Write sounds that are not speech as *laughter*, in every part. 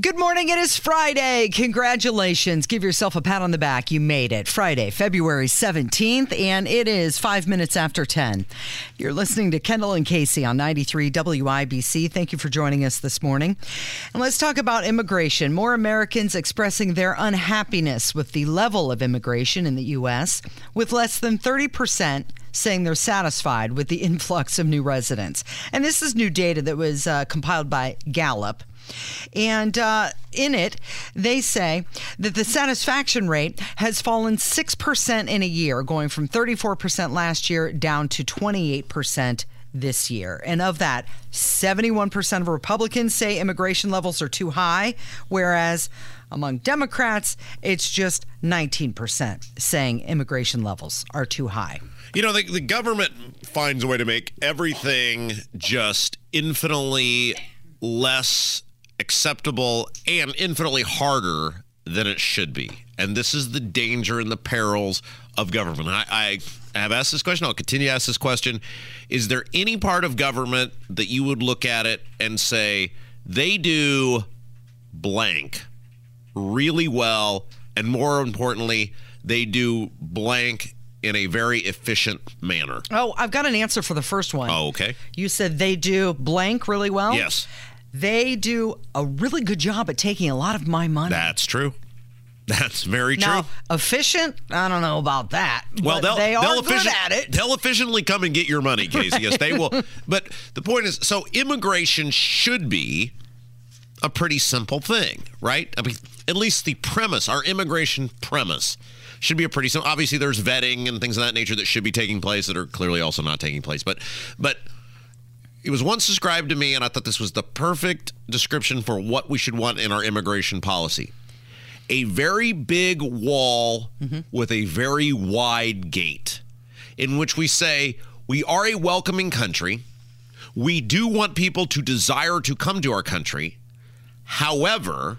Good morning. It is Friday. Congratulations. Give yourself a pat on the back. You made it. Friday, February 17th, and it is five minutes after 10. You're listening to Kendall and Casey on 93 WIBC. Thank you for joining us this morning. And let's talk about immigration. More Americans expressing their unhappiness with the level of immigration in the U.S., with less than 30% saying they're satisfied with the influx of new residents. And this is new data that was uh, compiled by Gallup. And uh, in it, they say that the satisfaction rate has fallen 6% in a year, going from 34% last year down to 28% this year. And of that, 71% of Republicans say immigration levels are too high, whereas among Democrats, it's just 19% saying immigration levels are too high. You know, the, the government finds a way to make everything just infinitely less acceptable and infinitely harder than it should be. And this is the danger and the perils of government. I, I have asked this question. I'll continue to ask this question. Is there any part of government that you would look at it and say they do blank really well, and more importantly, they do blank in a very efficient manner? Oh, I've got an answer for the first one. Oh, okay. You said they do blank really well? Yes. They do a really good job at taking a lot of my money. That's true. That's very true. Now, efficient? I don't know about that. Well, they'll, they are they'll good efficient- at it. They'll efficiently come and get your money, *laughs* Casey. Yes, they will. But the point is, so immigration should be a pretty simple thing, right? I mean, at least the premise, our immigration premise, should be a pretty simple. Obviously, there's vetting and things of that nature that should be taking place that are clearly also not taking place. But, but it was once described to me, and I thought this was the perfect description for what we should want in our immigration policy. A very big wall mm-hmm. with a very wide gate, in which we say we are a welcoming country. We do want people to desire to come to our country. However,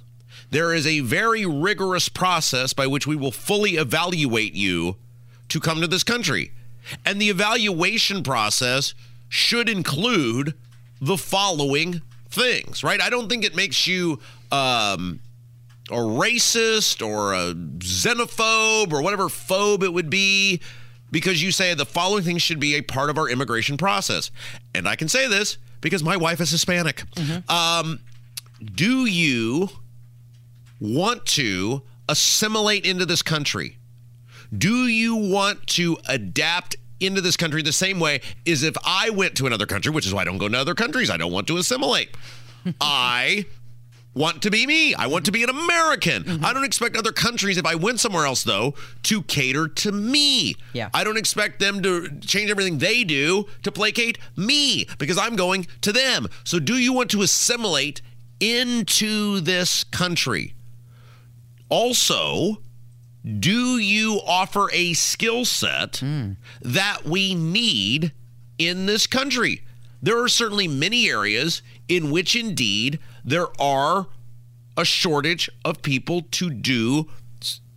there is a very rigorous process by which we will fully evaluate you to come to this country. And the evaluation process should include the following things, right? I don't think it makes you um, a racist or a xenophobe or whatever phobe it would be because you say the following things should be a part of our immigration process. And I can say this because my wife is Hispanic. Um, do you want to assimilate into this country? Do you want to adapt into this country the same way as if I went to another country, which is why I don't go to other countries? I don't want to assimilate. *laughs* I want to be me. I want to be an American. Mm-hmm. I don't expect other countries, if I went somewhere else, though, to cater to me. Yeah. I don't expect them to change everything they do to placate me because I'm going to them. So, do you want to assimilate into this country? Also, do you offer a skill set hmm. that we need in this country? There are certainly many areas in which, indeed, there are a shortage of people to do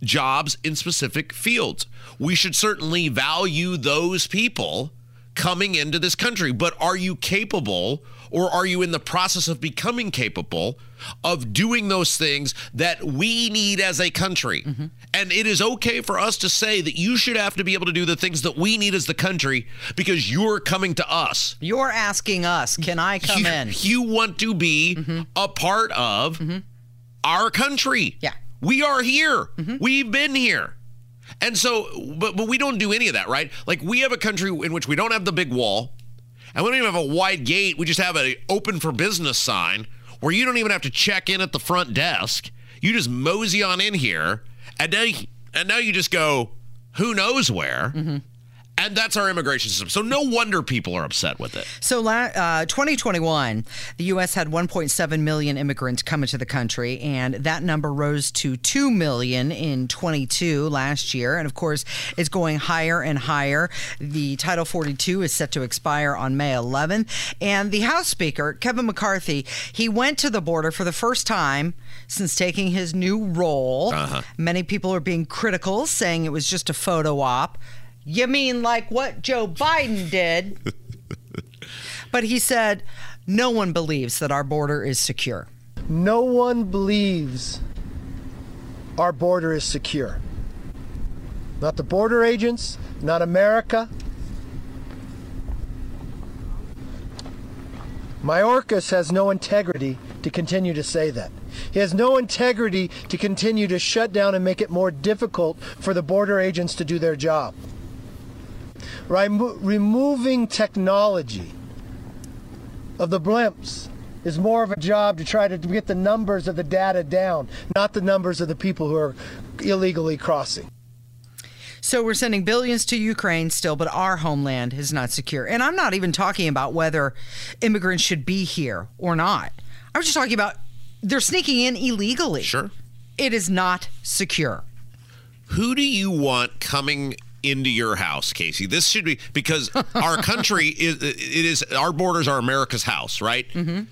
jobs in specific fields. We should certainly value those people coming into this country, but are you capable or are you in the process of becoming capable of doing those things that we need as a country? Mm-hmm. And it is okay for us to say that you should have to be able to do the things that we need as the country because you're coming to us. You're asking us, can I come you, in? you want to be mm-hmm. a part of mm-hmm. our country. Yeah. We are here. We've been here. And so, but, but we don't do any of that, right? Like we have a country in which we don't have the big wall and we don't even have a wide gate. We just have an open for business sign where you don't even have to check in at the front desk. You just mosey on in here and now, and now you just go, who knows where? Mm-hmm. And that's our immigration system. So no wonder people are upset with it. So, uh, 2021, the U.S. had 1.7 million immigrants come into the country, and that number rose to 2 million in 22 last year. And of course, it's going higher and higher. The Title 42 is set to expire on May 11th. And the House Speaker, Kevin McCarthy, he went to the border for the first time since taking his new role. Uh-huh. Many people are being critical, saying it was just a photo op. You mean like what Joe Biden did? *laughs* but he said, no one believes that our border is secure. No one believes our border is secure. Not the border agents, not America. Mayorkas has no integrity to continue to say that. He has no integrity to continue to shut down and make it more difficult for the border agents to do their job. Remo- removing technology of the blimps is more of a job to try to get the numbers of the data down, not the numbers of the people who are illegally crossing. So we're sending billions to Ukraine still, but our homeland is not secure. And I'm not even talking about whether immigrants should be here or not. I'm just talking about they're sneaking in illegally. Sure. It is not secure. Who do you want coming into your house, Casey. This should be because our country *laughs* is it is our borders are America's house, right? Mm-hmm.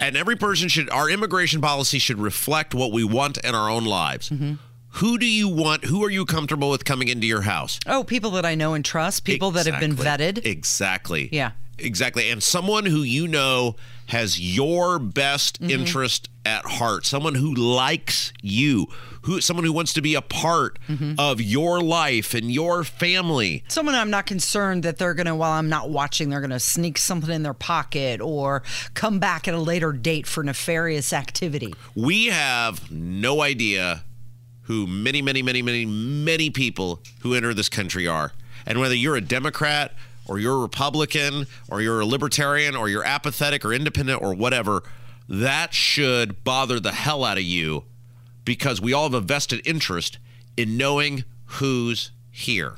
And every person should our immigration policy should reflect what we want in our own lives. Mm-hmm. Who do you want? Who are you comfortable with coming into your house? Oh, people that I know and trust, people exactly. that have been vetted. Exactly. Yeah. Exactly. And someone who you know has your best mm-hmm. interest at heart, someone who likes you, who someone who wants to be a part mm-hmm. of your life and your family. Someone I'm not concerned that they're going to while I'm not watching they're going to sneak something in their pocket or come back at a later date for nefarious activity. We have no idea who many many many many many people who enter this country are. And whether you're a Democrat or you're a Republican or you're a libertarian or you're apathetic or independent or whatever, that should bother the hell out of you because we all have a vested interest in knowing who's here.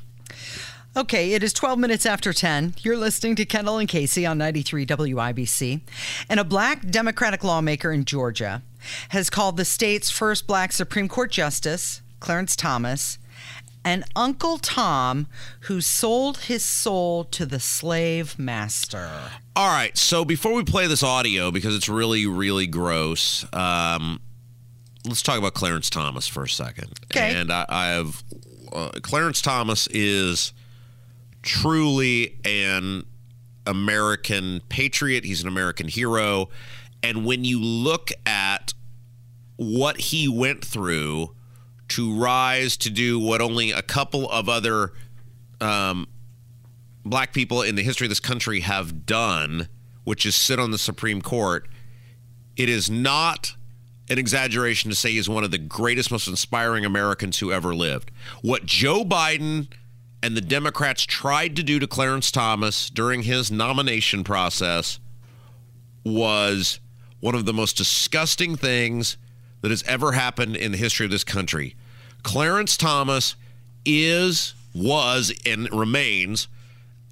Okay, it is 12 minutes after 10. You're listening to Kendall and Casey on 93 WIBC. And a black Democratic lawmaker in Georgia has called the state's first black Supreme Court Justice, Clarence Thomas, an Uncle Tom who sold his soul to the slave master. All right, so before we play this audio, because it's really, really gross, um, let's talk about Clarence Thomas for a second. Okay. And I, I have uh, Clarence Thomas is truly an American patriot. He's an American hero. And when you look at what he went through to rise to do what only a couple of other um, black people in the history of this country have done, which is sit on the Supreme Court, it is not an exaggeration to say he's one of the greatest, most inspiring Americans who ever lived. What Joe Biden and the Democrats tried to do to Clarence Thomas during his nomination process was one of the most disgusting things that has ever happened in the history of this country. Clarence Thomas is, was, and remains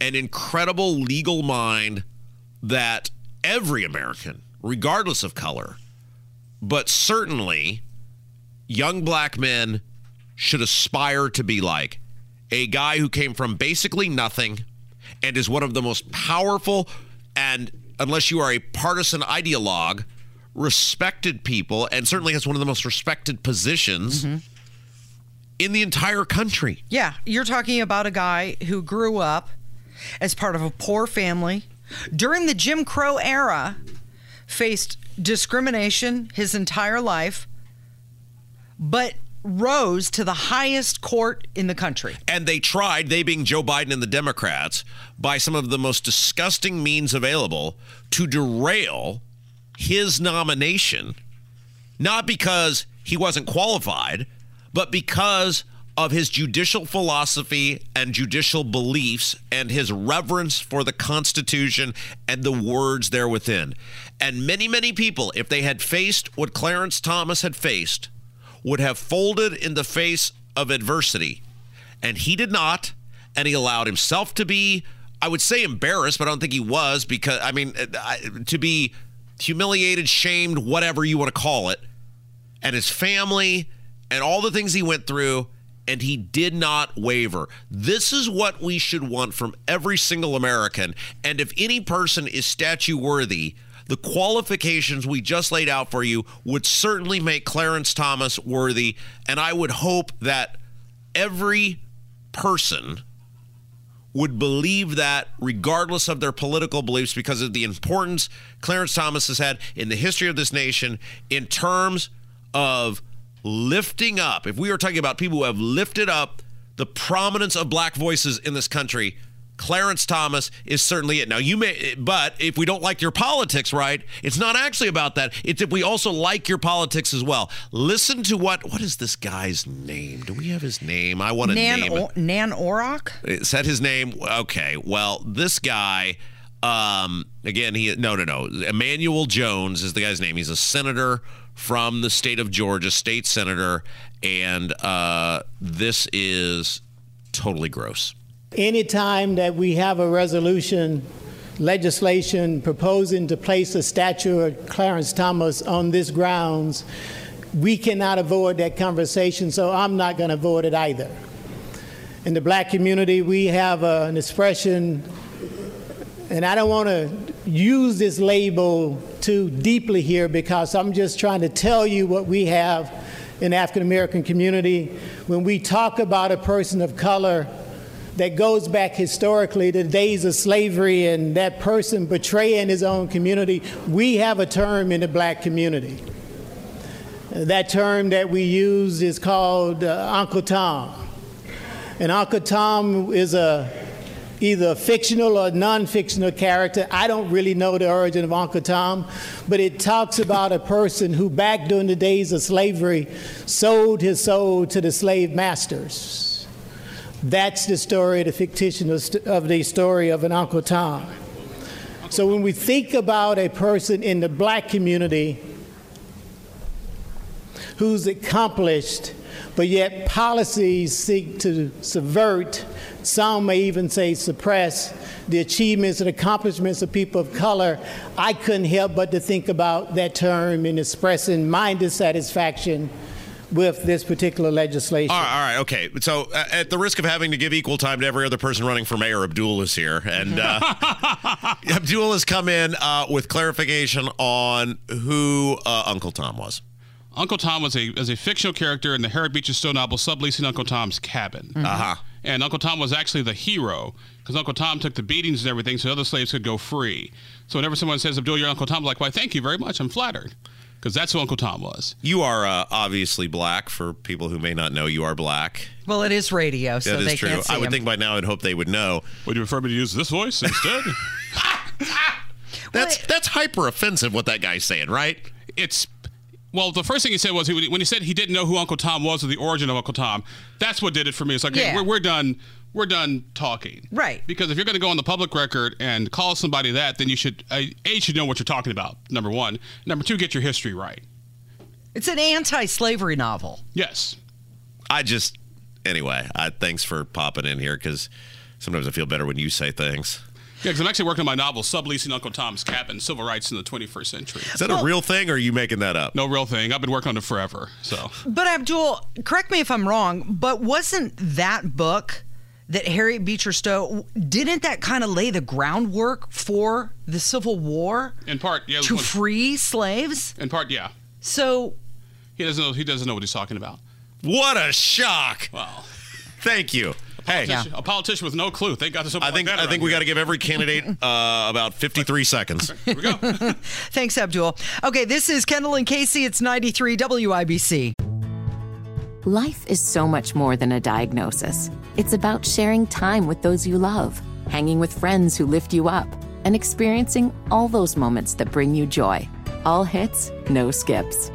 an incredible legal mind that every American, regardless of color, but certainly young black men should aspire to be like a guy who came from basically nothing and is one of the most powerful and unless you are a partisan ideologue respected people and certainly has one of the most respected positions mm-hmm. In the entire country. Yeah, you're talking about a guy who grew up as part of a poor family during the Jim Crow era, faced discrimination his entire life, but rose to the highest court in the country. And they tried, they being Joe Biden and the Democrats, by some of the most disgusting means available to derail his nomination, not because he wasn't qualified, but because of his judicial philosophy and judicial beliefs and his reverence for the Constitution and the words there within. And many, many people, if they had faced what Clarence Thomas had faced, would have folded in the face of adversity. And he did not. and he allowed himself to be, I would say, embarrassed, but I don't think he was because, I mean, uh, to be humiliated, shamed, whatever you want to call it, and his family and all the things he went through and he did not waver. This is what we should want from every single American. And if any person is statue worthy, the qualifications we just laid out for you would certainly make Clarence Thomas worthy. And I would hope that every person would believe that regardless of their political beliefs because of the importance Clarence Thomas has had in the history of this nation in terms of lifting up. If we are talking about people who have lifted up the prominence of black voices in this country, Clarence Thomas is certainly it. Now, you may, but if we don't like your politics, right, it's not actually about that. It's if we also like your politics as well. Listen to what, what is this guy's name? Do we have his name? I want to name o- Nan Orok? Is that his name? Okay. Well, this guy, um, again, he, no, no, no. Emmanuel Jones is the guy's name. He's a senator from the state of Georgia, state senator, and uh, this is totally gross. Anytime that we have a resolution, legislation proposing to place a statue of Clarence Thomas on this grounds, we cannot avoid that conversation, so I'm not going to avoid it either. In the black community, we have uh, an expression, and I don't want to use this label too deeply here because I'm just trying to tell you what we have in African American community. When we talk about a person of color, that goes back historically to the days of slavery and that person betraying his own community, we have a term in the black community. That term that we use is called uh, Uncle Tom. And Uncle Tom is a either a fictional or non-fictional character. I don't really know the origin of Uncle Tom, but it talks about a person who back during the days of slavery sold his soul to the slave masters. That's the story, the fictitious of the story of an Uncle Tom. So when we think about a person in the black community who's accomplished, but yet policies seek to subvert, some may even say suppress, the achievements and accomplishments of people of color, I couldn't help but to think about that term in expressing my dissatisfaction with this particular legislation. All right, all right, okay. So, uh, at the risk of having to give equal time to every other person running for mayor, Abdul is here, and uh, *laughs* Abdul has come in uh, with clarification on who uh, Uncle Tom was. Uncle Tom was a was a fictional character in the Harriet Beecher Stowe novel Subleasing Uncle Tom's Cabin. Mm-hmm. Uh huh. And Uncle Tom was actually the hero because Uncle Tom took the beatings and everything, so other slaves could go free. So whenever someone says Abdul, your Uncle Tom, I'm like, why, thank you very much. I'm flattered because that's who Uncle Tom was. You are uh, obviously black. For people who may not know, you are black. Well, it is radio, so that they is true. can't see I would him. think by now I'd hope they would know. Would you prefer me to use this voice instead? *laughs* That's that's hyper offensive what that guy's saying, right? it's well, the first thing he said was he, when he said he didn't know who Uncle Tom was or the origin of Uncle Tom. That's what did it for me. It's like, Yeah. hey, we're, we're done. We're done talking. Right. Because if you're going to go on the public record and call somebody that, then you should uh, a should know what you're talking about. Number one. Number two, get your history right. It's an anti-slavery novel. Yes. I just anyway. I, thanks for popping in here because sometimes I feel better when you say things. Yeah, because I'm actually working on my novel, Subleasing Uncle Tom's Cabin: Civil Rights in the 21st Century. Is that a real thing, or are you making that up? No real thing. I've been working on it forever. So But Abdul, correct me if I'm wrong, but wasn't that book that Harriet Beecher Stowe didn't that kind of lay the groundwork for the Civil War in part, yeah. to one- free slaves? in part, yeah. So He doesn't know. He doesn't know what he's talking about. What a shock! Wow. Thank you. Hey, Yeah. A politician with no clue. Thank God there's something I think like I think we got to give every candidate *laughs* uh, about 53 seconds. Here we go. *laughs* thanks, Abdul. Okay, this is Kendall and Casey. It's 93 WIBC. Life is so much more than a diagnosis. It's about sharing time with those you love, hanging with friends who lift you up, and experiencing all those moments that bring you joy. All hits, no skips.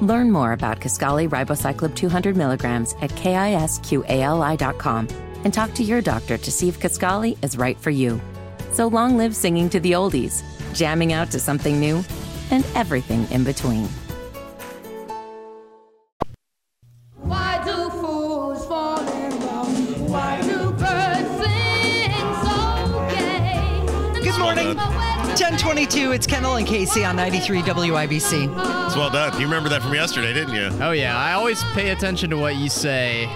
Learn more about Kisqali Ribociclib 200 milligrams at kisqali.com and talk to your doctor to see if Kisqali is right for you. So long live singing to the oldies, jamming out to something new, and everything in between. Good morning. 1022, it's Kendall and Casey on 93 WIBC. It's well done. You remember that from yesterday, didn't you? Oh, yeah. I always pay attention to what you say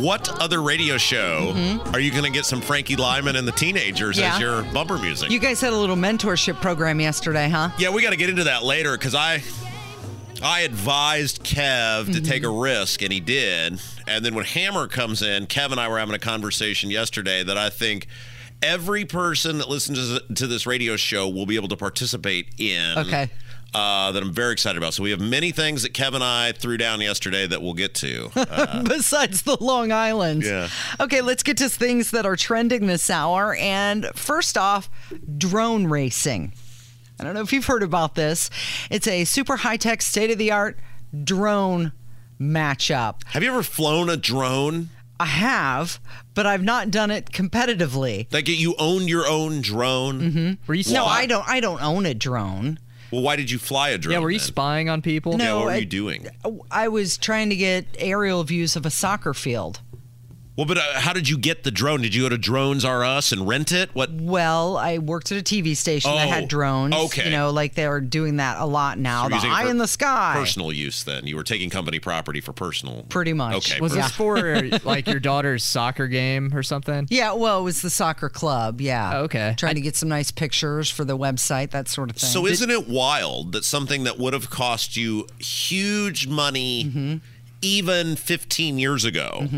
what other radio show mm-hmm. are you going to get some Frankie Lymon and the Teenagers Yeah. as your bumper music? You guys had a little mentorship program yesterday, huh? yeah, we got to get into that later because I, I advised Kev to take mm-hmm. a risk, and he did. And then when Hammer comes in, Kev and I were having a conversation yesterday that I think every person that listens to this radio show will be able to participate in. Okay. Uh, that I'm very excited about. So we have many things that Kevin and I threw down yesterday that we'll get to. *laughs* Uh, Besides the Long Island. Yeah. Okay, let's get to things that are trending this hour. And first off, drone racing. I don't know if you've heard about this. It's a super high tech, state of the art drone matchup. have you ever flown a drone? I have, but I've not done it competitively. Like you own your own drone? Mm-hmm. No, I don't. I don't own a drone. Well, why did you fly a drone? Yeah, were you then? spying on people? No. Yeah, what were I- you doing? I was trying to get aerial views of a soccer field. Well, but uh, how did you get the drone? Did you go to Drones R Us and rent it? What? Well, I worked at a TV station that Oh, had drones. okay. You know, like they're doing that a lot now. you were the using it eye for in the sky. Personal use. Then you were taking company property for personal. Pretty much. Okay. Was this for *laughs* like your daughter's soccer game or something? Yeah, well, it was the soccer club. Yeah. Oh, okay. Trying to get some nice pictures for the website, that sort of thing. So isn't it wild that something that would have cost you huge money, Mm-hmm. even 15 years ago,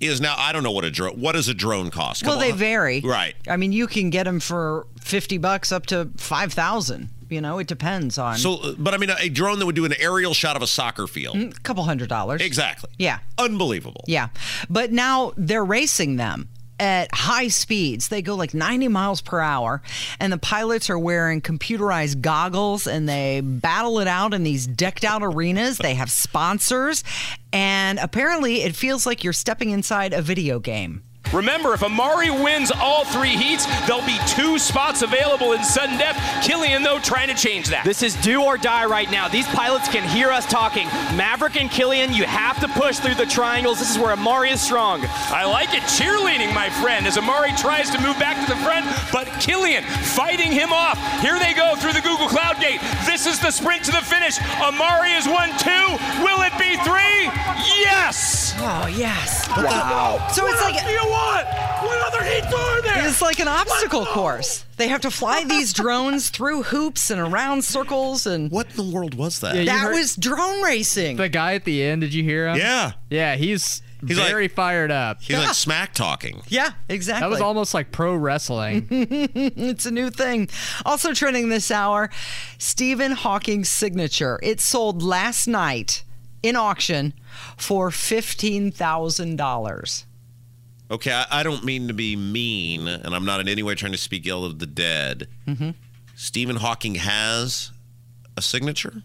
is now? I don't know what a drone. What does a drone cost? well, they on. vary. Right. I mean, you can get them for 50 bucks up to 5,000. You know, it depends on So, uh, but I mean, a drone that would do an aerial shot of a soccer field. a couple hundred dollars. Exactly. Yeah. Unbelievable. Yeah. But now they're racing them at high speeds. They go like 90 miles per hour, and the pilots are wearing computerized goggles and they battle it out in these decked out arenas. They have sponsors, and apparently it feels like you're stepping inside a video game. Remember, if Amari wins all three heats, there'll be two spots available in sudden death. Killian, though, trying to change that. This is do or die right now. These pilots can hear us talking. Maverick and Killian, you have to push through the triangles. This is where Amari is strong. I like it. Cheerleading, my friend, as Amari tries to move back to the front, but Killian fighting him off. Here they go through the Google Cloud Gate. This is the sprint to the finish. Amari is one, two. Will it be three? Yes! Oh, yes. Wow. So it's like- else do you want? What other heats are there? It's like an obstacle course. They have to fly these drones through hoops and around circles, and What in the world was that? Yeah, that heard- was drone racing. The guy at the end, did you hear him? Yeah. Yeah, he's, He's like- very fired up. He's like smack talking. yeah, exactly. That was almost like pro wrestling. *laughs* It's a new thing. Also trending this hour, Stephen Hawking's signature. It sold last night in auction for $15,000. Okay, I, I don't mean to be mean, and I'm not in any way trying to speak ill of the dead. Mm-hmm. Stephen Hawking has a signature.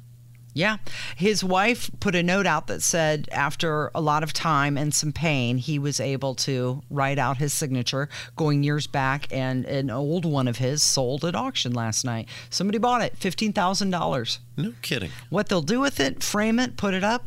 Yeah. His wife put a note out that said after a lot of time and some pain, he was able to write out his signature going years back, and an old one of his sold at auction last night. Somebody bought it, $15,000. No kidding. What they'll do with it, frame it, put it up.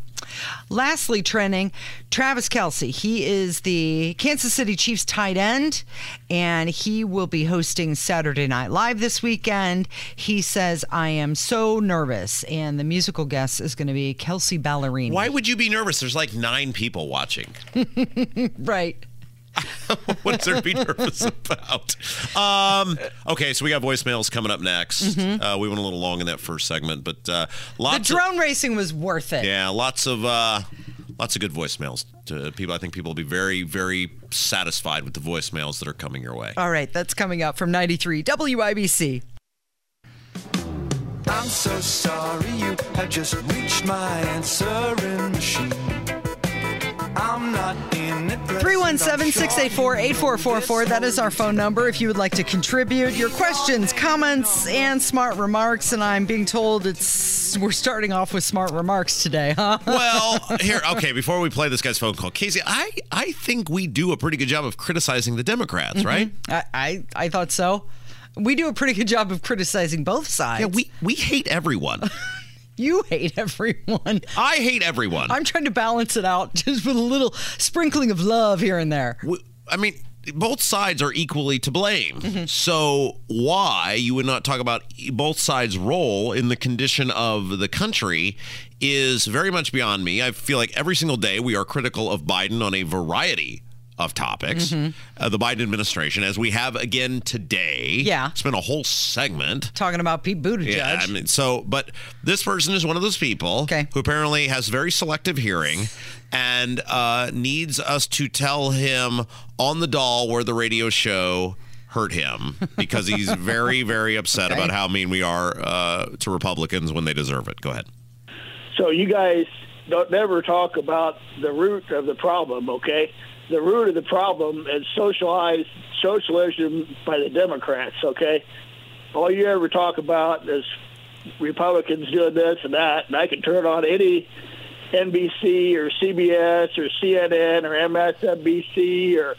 Lastly, trending, Travis Kelce. He is the Kansas City Chiefs tight end, and he will be hosting Saturday Night Live this weekend. He says, I am so nervous. And the musical guest is going to be Kelsea Ballerini. Why would you be nervous? There's like nine people watching. *laughs* Right. *laughs* What's there to be nervous about? Um, okay, so we got voicemails coming up next. Uh, we went a little long in that first segment, but uh, Mm-hmm. The lots of drone racing was worth it. yeah, lots of uh, lots of good voicemails to people. I think people will be very very satisfied with the voicemails that are coming your way. All right, that's coming up from 93 WIBC. I'm so sorry you have just reached my answering machine. I'm not in it. 317 684 8444. That is our phone number if you would like to contribute your questions, comments, and smart remarks. And I'm being told it's we're starting off with smart remarks today, huh? *laughs* well, here, okay, before we play this guy's phone call, Casey, I, I think we do a pretty good job of criticizing the Democrats, mm-hmm. right? I, I, I thought so. We do a pretty good job of criticizing both sides. Yeah, we, we hate everyone. *laughs* you hate everyone. I hate everyone. I'm trying to balance it out just with a little sprinkling of love here and there. I mean, both sides are equally to blame. Mm-hmm. So why you would not talk about both sides' role in the condition of the country is very much beyond me. I feel like every single day we are critical of Biden on a variety of topics. Mm-hmm. Uh, the Biden administration, as we have again today. Yeah. It's been a whole segment. Talking about Pete Buttigieg. Yeah, I mean, so, but this person is one of those people Okay. who apparently has very selective hearing and uh, needs us to tell him on the doll where the radio show hurt him because he's *laughs* very, very upset Okay. about how mean we are uh, to Republicans when they deserve it. Go ahead. So you guys don't never talk about the root of the problem, okay? The root of the problem is socialized socialism by the Democrats, okay? All you ever talk about is Republicans doing this and that, and I can turn on any NBC or CBS or CNN or MSNBC or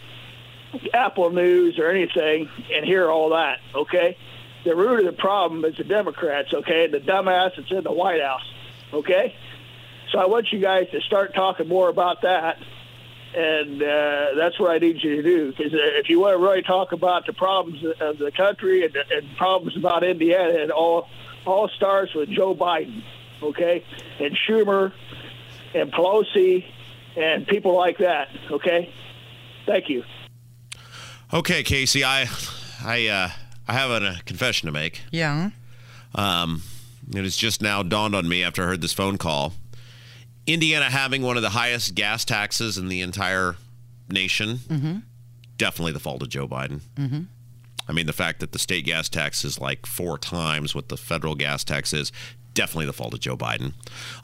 Apple News or anything and hear all that, okay? The root of the problem is the Democrats, okay? The dumbass that's in the White House, okay? So I want you guys to start talking more about that, and uh, that's what I need you to do. Because if you want to really talk about the problems of the country and, and problems about Indiana, it all all starts with Joe Biden, okay, and Schumer, and Pelosi, and people like that, okay. Thank you. Okay, Casey, I, I, uh, I have a confession to make. Yeah. Um, it has just now dawned on me after I heard this phone call. Indiana having one of the highest gas taxes in the entire nation, Mm-hmm. definitely the fault of Joe Biden. Mm-hmm. I mean, the fact that the state gas tax is like four times what the federal gas tax is, definitely the fault of Joe Biden.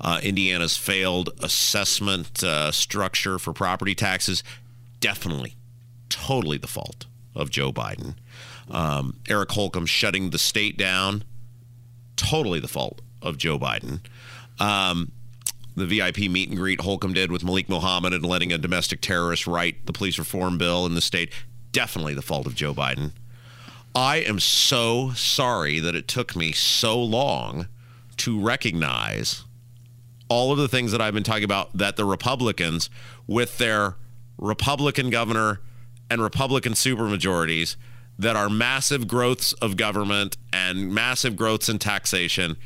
Uh, Indiana's failed assessment uh, structure for property taxes, definitely, totally the fault of Joe Biden. Um, Eric Holcomb shutting the state down, totally the fault of Joe Biden. Um, the VIP meet and greet Holcomb did with Malik Mohammed and letting a domestic terrorist write the police reform bill in the state, definitely the fault of Joe Biden. I am so sorry that it took me so long to recognize all of the things that I've been talking about that the Republicans, with their Republican governor and Republican supermajorities, that are massive growths of government and massive growths in taxation,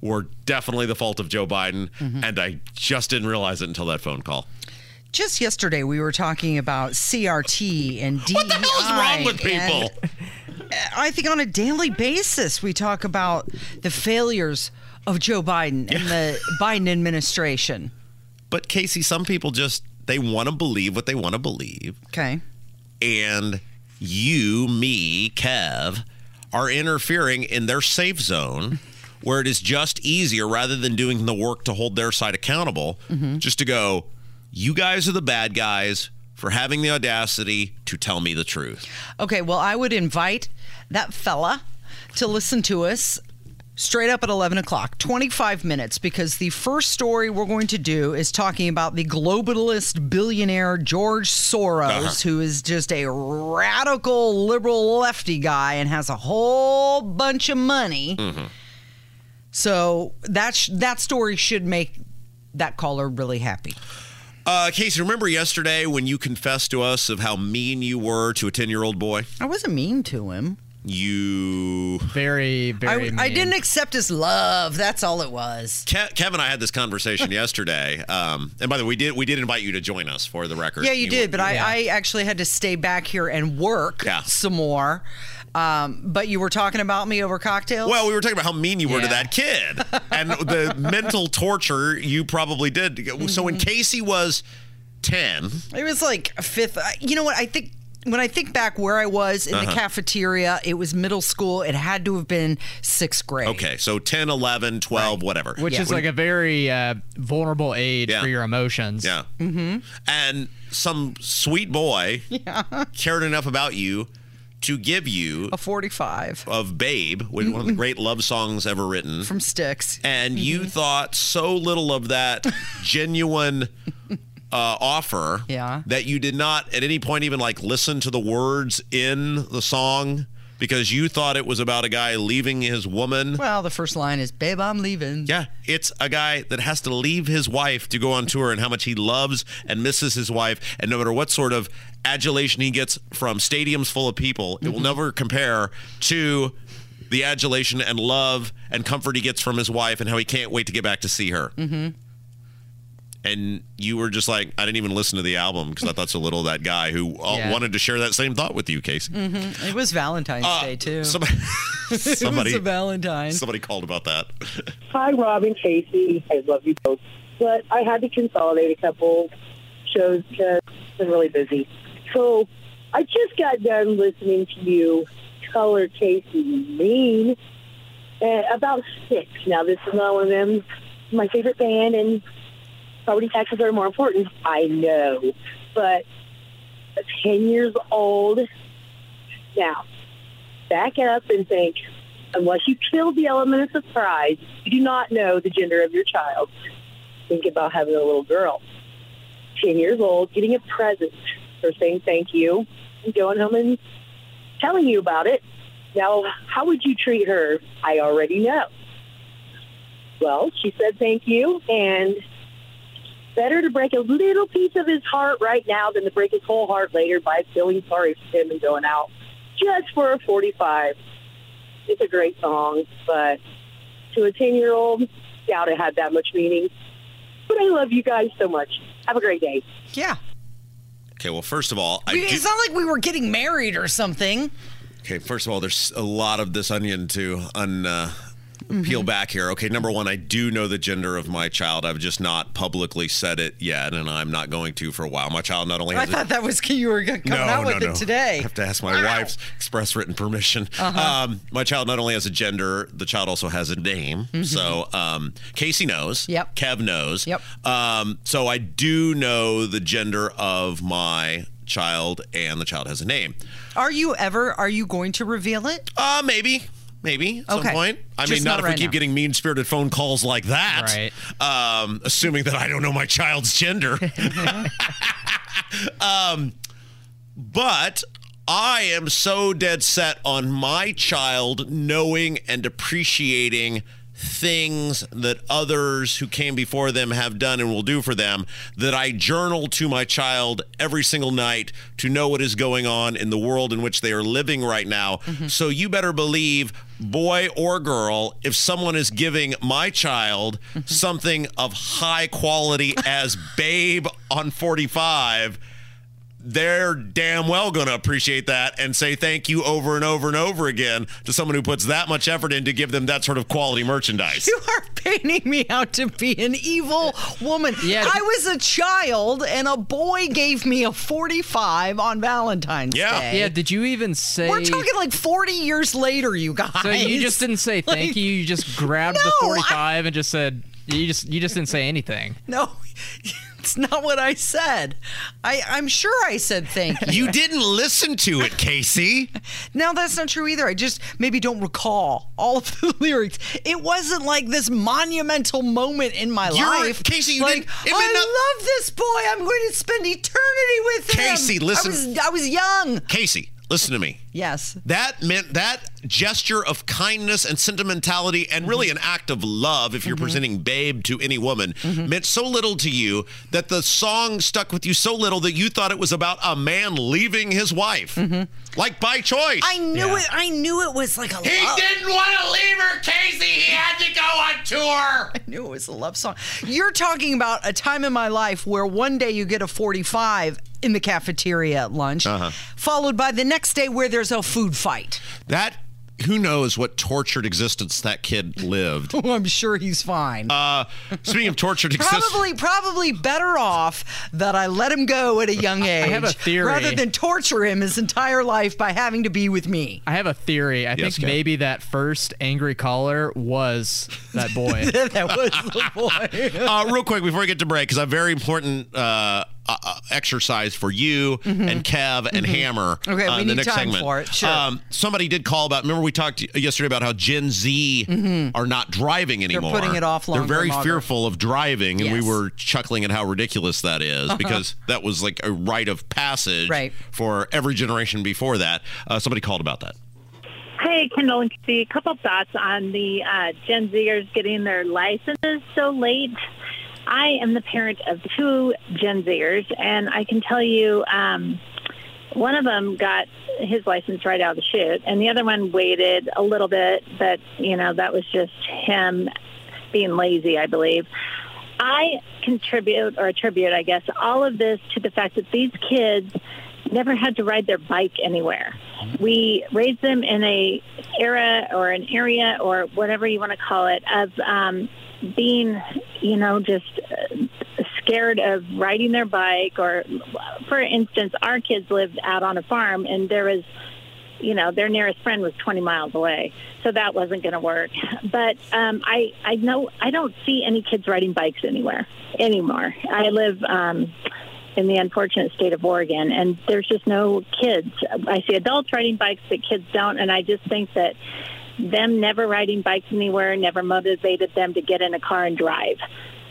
were definitely the fault of Joe Biden. Mm-hmm. And I just didn't realize it until that phone call. Just yesterday, we were talking about CRT and DEI. What the hell is wrong with people? I think on a daily basis, we talk about the failures of Joe Biden and the *laughs* Biden administration. But Casey, some people just they want to believe what they want to believe. Okay. and you, me, Kev, are interfering in their safe zone where it is just easier rather than doing the work to hold their side accountable, just to go, you guys are the bad guys for having the audacity to tell me the truth. Okay, well, I would invite that fella to listen to us straight up at 11 o'clock, 25 minutes, because the first story we're going to do is talking about the globalist billionaire George Soros, Uh-huh. who is just a radical liberal lefty guy and has a whole bunch of money. Mm-hmm. So that, sh- that story should make that caller really happy. Uh, Casey, remember yesterday when you confessed to us of how mean you were to a 10 year old boy? I wasn't mean to him. You. Very, very. I mean. didn't accept his love. That's all it was. Ke- Kevin and I had this conversation *laughs* yesterday, um, and by the way, we did we did invite you to join us for the record. Yeah, you, did, but I, yeah. I actually had to stay back here and work Yeah. some more. Um, but you were talking about me over cocktails. Well, we were talking about how mean you were to that kid *laughs* and the mental torture you probably did. So Mm-hmm. when Casey was 10, it was like a fifth. You know what? I think when I think back where I was in Uh-huh. the cafeteria, it was middle school. It had to have been sixth grade. okay, so 10, 11, 12, whatever. Which Yeah. is like a very uh, vulnerable age Yeah. for your emotions. Yeah. Mm-hmm. And some sweet boy *laughs* cared enough about you to give you A 45 of Babe, one of the great love songs ever written. from Styx. and you thought so little of that *laughs* genuine uh, offer Yeah. that you did not at any point even like listen to the words in the song because you thought it was about a guy leaving his woman. Well, the first line is, "Babe, I'm leaving." Yeah, it's a guy that has to leave his wife to go on tour and how much he loves and misses his wife. And no matter what sort of adulation he gets from stadiums full of people, it will never compare to the adulation and love and comfort he gets from his wife and how he can't wait to get back to see her. Mm-hmm. And you were just like, I didn't even listen to the album because I thought so little of that guy who uh, Yeah. wanted to share that same thought with you, Casey. hmm It was Valentine's Day too. Somebody, somebody, *laughs* *laughs* it was a Valentine. somebody called about that. *laughs* Hi, Rob and Casey. I love you both. But I had to consolidate a couple shows because I've been really busy. So I just got done listening to you color Casey mean uh, about six. Now, this is not one of them, my favorite band, and property taxes are more important. I know. But 10 years old. Now, back up and think, unless you kill the element of surprise, you do not know the gender of your child. Think about having a little girl, 10 years old, getting a present for saying thank you and going home and telling you about it. Now, how would you treat her? I already know. Well, she said thank you, and better to break a little piece of his heart right now than to break his whole heart later by feeling sorry for him and going out just for a 45. It's a great song, but to a 10 year old, doubt it had that much meaning. But I love you guys so much. Have a great day. Yeah. Okay, well, first of all, I We- do, it's not like we were getting married or something. Okay, first of all, there's a lot of this onion to un, uh, peel back here. Okay, number one, I do know the gender of my child. I've just not publicly said it yet, and I'm not going to for a while. My child not only I has a- thought that was you were coming no, out no, with no. it today. I have to ask my wife's express written permission. Uh-huh. Um, my child not only has a gender, the child also has a name. Mhm. So um, Casey knows. Yep. Kev knows. Yep. Um, so I do know the gender of my child, and the child has a name. Are you ever? Are you going to reveal it? Uh, maybe. Maybe at Okay. some point. I Just mean, not, not if right we keep now. getting mean spirited phone calls like that. Right. Um, assuming that I don't know my child's gender. *laughs* *laughs* um, but I am so dead set on my child knowing and appreciating things that others who came before them have done and will do for them that I journal to my child every single night to know what is going on in the world in which they are living right now. Mm-hmm. So you better believe boy or girl if someone is giving my child mm-hmm. something of high quality as babe on 45 they're damn well going to appreciate that and say thank you over and over and over again to someone who puts that much effort in to give them that sort of quality merchandise. You are painting me out to be an evil woman. Yeah. I was a child and a boy gave me a 45 on Valentine's Day. Yeah, did you even say We're talking like 40 years later, you guys. So you just didn't say thank Like- you, you just grabbed the No, 45 and just said you just you just didn't say anything. *laughs* No, it's not what I said. I, I'm sure I said thank you. You didn't listen to it, Casey. *laughs* No, that's not true either. I just maybe don't recall all of the *laughs* lyrics. It wasn't like this monumental moment in my You're- life. Casey, you like, didn't- it I not- love this boy. I'm going to spend eternity with him. Casey, listen. I was, I was young. Casey, listen to me. Yes. That meant that gesture of kindness and sentimentality and really mm-hmm. an act of love if you're mm-hmm. presenting babe to any woman mm-hmm. meant so little to you that the song stuck with you so little that you thought it was about a man leaving his wife. Like by choice. I knew it. I knew it was like a He love. didn't want to leave her, Casey. He had to go on tour. *laughs* I knew it was a love song. You're talking about a time in my life where one day you get a 45 in the cafeteria at lunch, Uh-huh. followed by the next day where there's a food fight. That who knows what tortured existence that kid lived. *laughs* Oh, I'm sure he's fine. Uh, speaking of tortured existence, Probably, probably better off that I let him go at a young age, *laughs* I have a theory. rather than torture him his entire life by having to be with me. I have a theory. I Yes, think Kev. maybe that first angry caller was that boy. *laughs* that was the boy. uh, real quick before we get to break, because I have very important uh, uh, uh, exercise for you and Kev and Hammer. Mm-hmm. Okay, uh, we the need next time segment. for it, sure. Um, somebody did call about. Remember we talked yesterday about how Gen Z are not driving anymore. Mm-hmm. putting it off They're very longer. fearful of driving, and we were chuckling at how ridiculous that is because that was like a rite of passage Right. for every generation before that. Uh, somebody called about that. Hey, Kendall and Casey, a couple thoughts on the uh, Gen Zers getting their licenses so late. I am the parent of two Gen Zers, and I can tell you um, one of them got his license right out of the chute, and the other one waited a little bit, but, you know, that was just him being lazy, I believe. I contribute or attribute, I guess, all of this to the fact that these kids never had to ride their bike anywhere. We raised them in a era or an area or whatever you want to call it of um, being, you know, just uh, scared of riding their bike. Or, for instance, our kids lived out on a farm and there was you know, their nearest friend was 20 miles away, so that wasn't going to work. But um, I, I know I don't see any kids riding bikes anywhere anymore. I live um, in the unfortunate state of Oregon, and there's just no kids. I see adults riding bikes, but kids don't, and I just think that them never riding bikes anywhere never motivated them to get in a car and drive.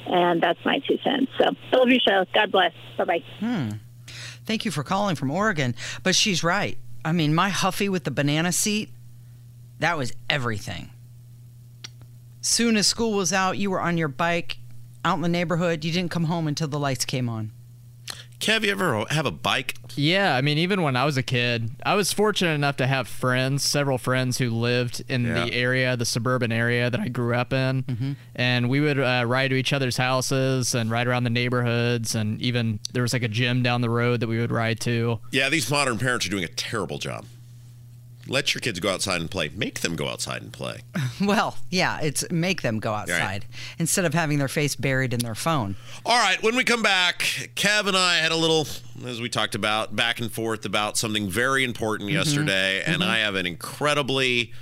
And that's my two cents. So, I love your show. God bless. Bye bye. Hmm. Thank you for calling from Oregon. But she's right. I mean, my Huffy with the banana seat, that was everything. Soon as school was out, you were on your bike out in the neighborhood. You didn't come home until the lights came on. Kev, you ever have a bike? Yeah, I mean, even when I was a kid, I was fortunate enough to have friends, several friends who lived in Yeah. the area, the suburban area that I grew up in. Mm-hmm. And we would uh, ride to each other's houses and ride around the neighborhoods. And even there was like a gym down the road that we would ride to. Yeah, these modern parents are doing a terrible job. Let your kids go outside and play. Make them go outside and play. *laughs* Well, yeah, it's make them go outside instead of having their face buried in their phone. All right, when we come back, Kev and I had a little, as we talked about, back and forth about something very important Mhm. yesterday, and Mhm. I have an incredibly,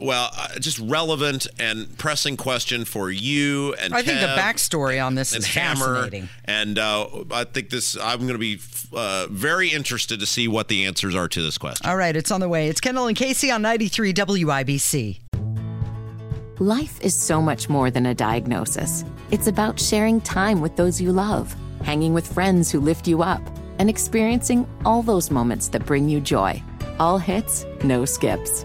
well, uh, just relevant and pressing question for you and I think the backstory on this and is Hammer, fascinating. and uh, I think this. I'm going to be uh, very interested to see what the answers are to this question. All right, it's on the way. It's Kendall and Casey on 93 WIBC. Life is so much more than a diagnosis. It's about sharing time with those you love, hanging with friends who lift you up, and experiencing all those moments that bring you joy. All hits, no skips.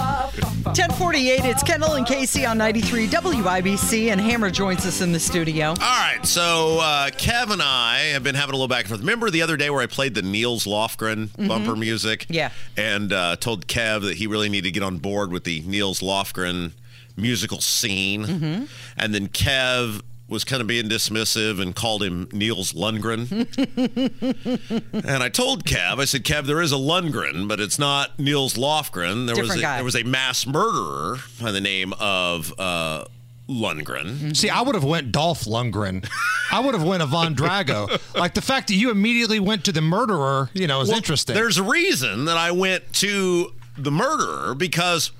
1048, it's Kendall and Casey on 93 WIBC, and Hammer joins us in the studio. All right, so uh, Kev and I have been having a little back and forth. Remember the other day where I played the Nils Lofgren Mhm. bumper music? Yeah. And uh, told Kev that he really needed to get on board with the Nils Lofgren musical scene. Mhm. And then Kev was kind of being dismissive and called him Nils Lundgren. *laughs* and I told Kev, I said, Kev, there is a Lundgren, but it's not Nils Lofgren. There was a, guy. there was a mass murderer by the name of uh, Lundgren. See, I would have went Dolph Lundgren. I would have went Ivan Drago. like the fact that you immediately went to the murderer, you know, is Well, interesting. There's a reason that I went to the murderer because,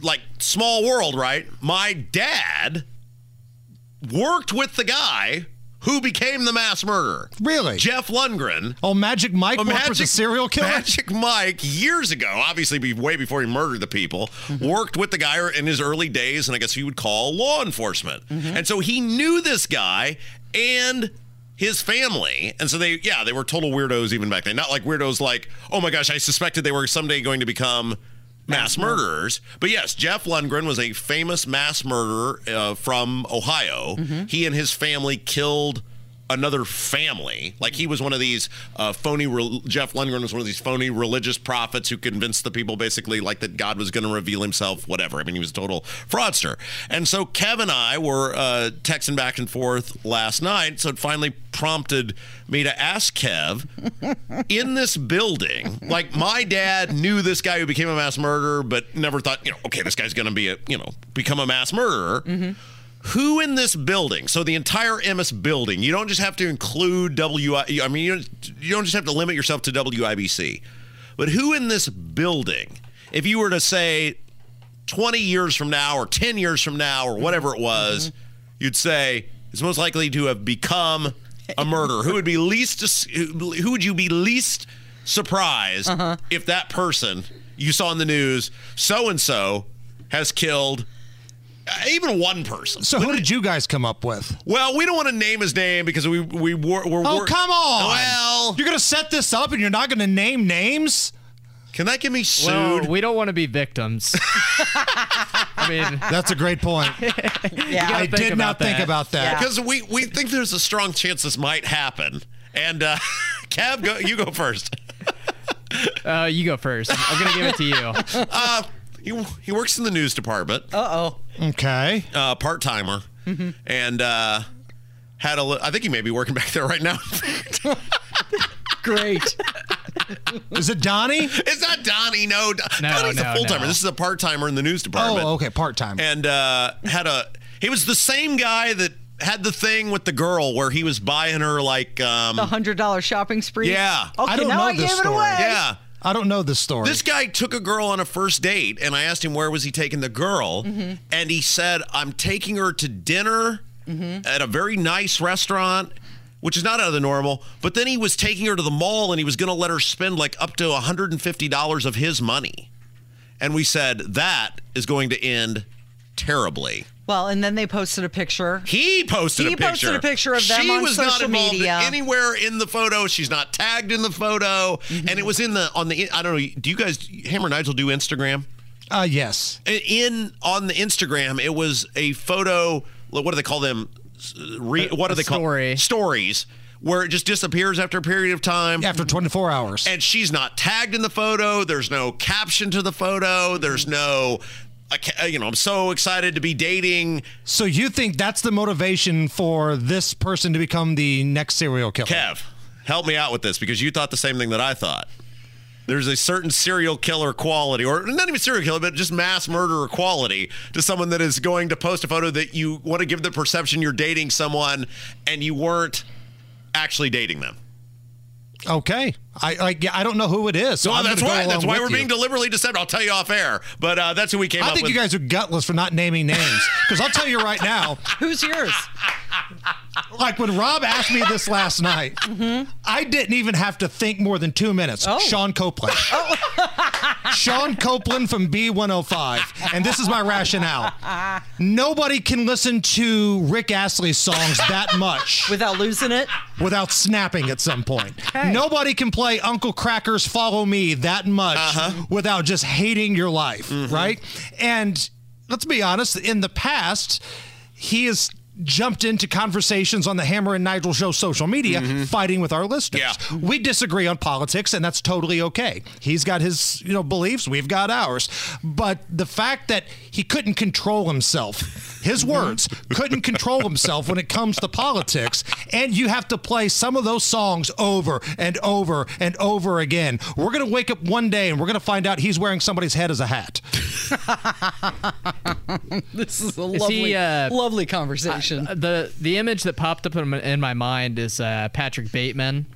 like, small world, right? My dad worked with the guy who became the mass murderer. Really? Jeff Lundgren. Oh, Magic Mike oh, worked with a serial killer? Magic Mike, years ago, obviously be way before he murdered the people, mm-hmm. worked with the guy in his early days, and I guess he would call law enforcement. Mm-hmm. And so he knew this guy and his family. And so they, yeah, they were total weirdos even back then. Not like weirdos like, oh my gosh, I suspected they were someday going to become mass murderers. But yes, Jeff Lundgren was a famous mass murderer uh, from Ohio. He and his family killed another family. Like he was one of these uh, phony. Re- Jeff Lundgren was one of these phony religious prophets who convinced the people basically like that God was going to reveal Himself. Whatever. I mean, he was a total fraudster. And so Kev and I were uh, texting back and forth last night. So it finally prompted me to ask Kev *laughs* in this building. Like my dad knew this guy who became a mass murderer, but never thought, you know, okay, this guy's going to be a, you know, become a mass murderer. Who in this building? So the entire Emmis building. You don't just have to include WI. I mean, you don't, you don't just have to limit yourself to WIBC, but who in this building? If you were to say 20 years from now, or 10 years from now, or whatever it was, you'd say is most likely to have become a murder, who would be least who would you be least surprised Uh-huh. if that person you saw in the news so and so has killed even one person. So who did you guys come up with? Well, we don't want to name his name because we we were. we're Oh we're- come on! Well, you're gonna set this up and you're not gonna name names. Can that get me sued? Well, we don't want to be victims. *laughs* I mean, That's a great point. *laughs* Yeah. I did not about think about that. because we we think there's a strong chance this might happen. And uh, *laughs* Cab, go, you go first. uh, you go first. I'm gonna give it to you. Uh, he, he works in the news department. Uh oh. Okay. Uh, part timer, Mm-hmm. and uh, had a. li- I think he may be working *laughs* back there right now. *laughs* Great. Is it Donnie? It's not Donnie. No, Don- No, Donnie's a no, full timer. no. This is a part timer in the news department. Oh, okay, part time. and uh, had a he was the same guy that had the thing with the girl where he was buying her like um The hundred dollar shopping spree. Yeah. Okay, I don't now know I this gave it story. away. yeah I don't know this story. this guy took a girl on a first date and i asked him where was he taking the girl mm-hmm. and he said i'm taking her to dinner mm-hmm. at a very nice restaurant which is not out of the normal but then he was taking her to the mall and he was going to let her spend like up to $150 of his money. And we said that is going to end terribly Well, and then they posted a picture. He posted He a picture. He posted a picture of them she on was not involved media. anywhere in the photo. She's not tagged in the photo, Mm-hmm. and it was in the on the. I don't know. Do you guys, Hammer and Nigel, do Instagram? uh, yes. In on the Instagram, it was a photo. What do they call them? Re, what A are they story. called? Stories. Where it just disappears after a period of time. After 24 hours. And she's not tagged in the photo. There's no caption to the photo. There's no, I uh, you know, I'm so excited to be dating. So you think that's the motivation for this person to become the next serial killer? Kev, help me out with this because you thought the same thing that I thought. There's a certain serial killer quality, or not even serial killer, but just mass murderer quality to someone that is going to post a photo that you want to give the perception you're dating someone and you weren't actually dating them. Okay. I I, yeah, I don't know who it is. So So I'm that's why that's why we're you. being deliberately deceptive. I'll tell you off air, but uh, that's who we came I up think with. you guys are gutless for not naming names. Because I'll tell you right now, *laughs* Who's yours? like when Rob asked me this last night, I didn't even have to think more than two minutes. Oh. Sean Copeland. *laughs* *laughs* Sean Copeland from B105. And this is my rationale. Nobody can listen to Rick Astley's songs that much Without losing it. without snapping at some point. Okay. Nobody can play Uncle Kracker's Follow Me that much uh-huh. without just hating your life, mm-hmm. right? And let's be honest, in the past, he has jumped into conversations on the Hammer and Nigel show social media mm-hmm. fighting with our listeners. Yeah. We disagree on politics and that's totally okay. He's got his, you know, beliefs, we've got ours. But the fact that he couldn't control himself, his words, couldn't control himself when it comes to politics, and you have to play some of those songs over and over and over again. We're going to wake up one day and we're going to find out he's wearing somebody's head as a hat. *laughs* This is a Is lovely, he, uh, lovely conversation. Uh, the the image that popped up in my, in my mind is uh, Patrick Bateman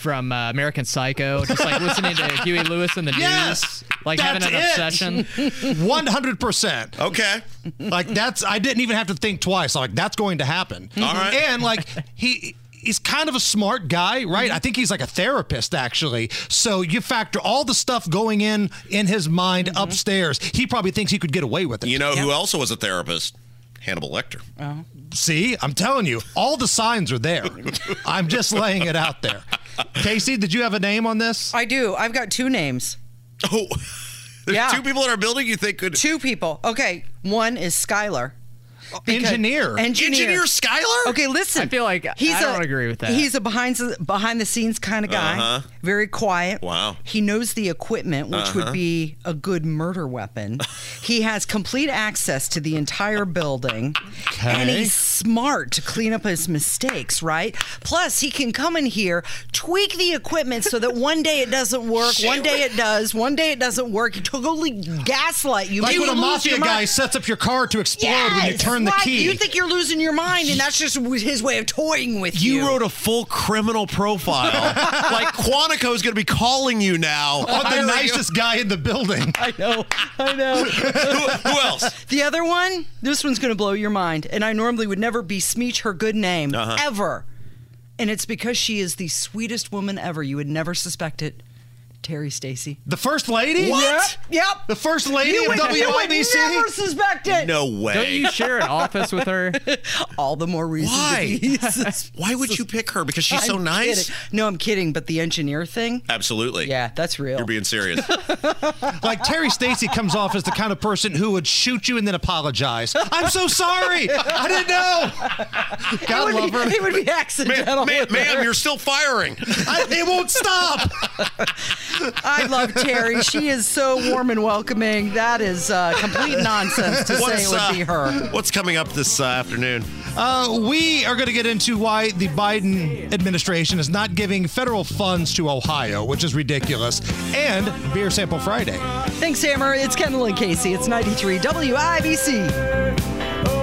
from uh, American Psycho, just like listening to *laughs* Huey Lewis in the Yes! news, like having an it! obsession. 100%. Okay. like that's I didn't even have to think twice. Like that's going to happen. All mm-hmm. right. And like he he's kind of a smart guy, right? Mm-hmm. I think he's like a therapist actually. So you factor all the stuff going in in his mind mm-hmm. upstairs. He probably thinks he could get away with it. You know who also was a therapist? Hannibal Lecter. Oh. See, I'm telling you, all the signs are there. *laughs* I'm just laying it out there. Casey, did you have a name on this? I do. I've got two names. Oh, *laughs* there's Yeah. two people in our building you think could. Two people. Okay. One is Skylar. Because- Engineer. Engineer. Engineer Skylar? Okay, listen. I feel like he's I a, don't agree with that. He's a behind the behind the scenes kind of guy. Uh-huh. Very quiet. Wow. He knows the equipment, which Uh-huh. would be a good murder weapon. *laughs* he has complete access to the entire building, and he's smart to clean up his mistakes. Right. Plus, he can come in here, tweak the equipment so that one day it doesn't work, one day it does, one day it doesn't work. He totally gaslight you. Like You when a lose mafia guy sets up your car to explode when you Yes, turn the key. You think you're losing your mind, and that's just his way of toying with you. You wrote a full criminal profile. *laughs* like Quantico is going to be calling you now. *laughs* I'm the Hiring you. nicest guy in the building. *laughs* I know. I know. who, who else? the other one, this one's going to blow your mind, and I normally would never besmirch her good name Uh-huh. ever. And it's because she is the sweetest woman ever. You would never suspect it. Terry Stacy. The first lady? Yep. Yep. The first lady you of would, you would WIBC? never suspect it. No way. Don't you share an office with her? *laughs* All the more reason. Why? To be *laughs* Why would you pick her? Because she's so I'm nice? kidding. No, I'm kidding. But the engineer thing. Absolutely. Yeah, that's real. You're being serious. *laughs* Like Terry Stacy comes off as the kind of person who would shoot you and then apologize. I'm so sorry. I didn't know. God it love would, her. Be, it would be accidental. ma'am, with ma'am, you're still firing. I, it won't stop. I love Terry. She is so warm and welcoming. That is uh, complete nonsense to say it would uh, be her. What's coming up this uh, afternoon? Uh, we are going to get into why the Biden administration is not giving federal funds to Ohio, which is ridiculous, and Beer Sample Friday. Thanks, Hammer. It's Kendall and Casey. It's 93 WIBC.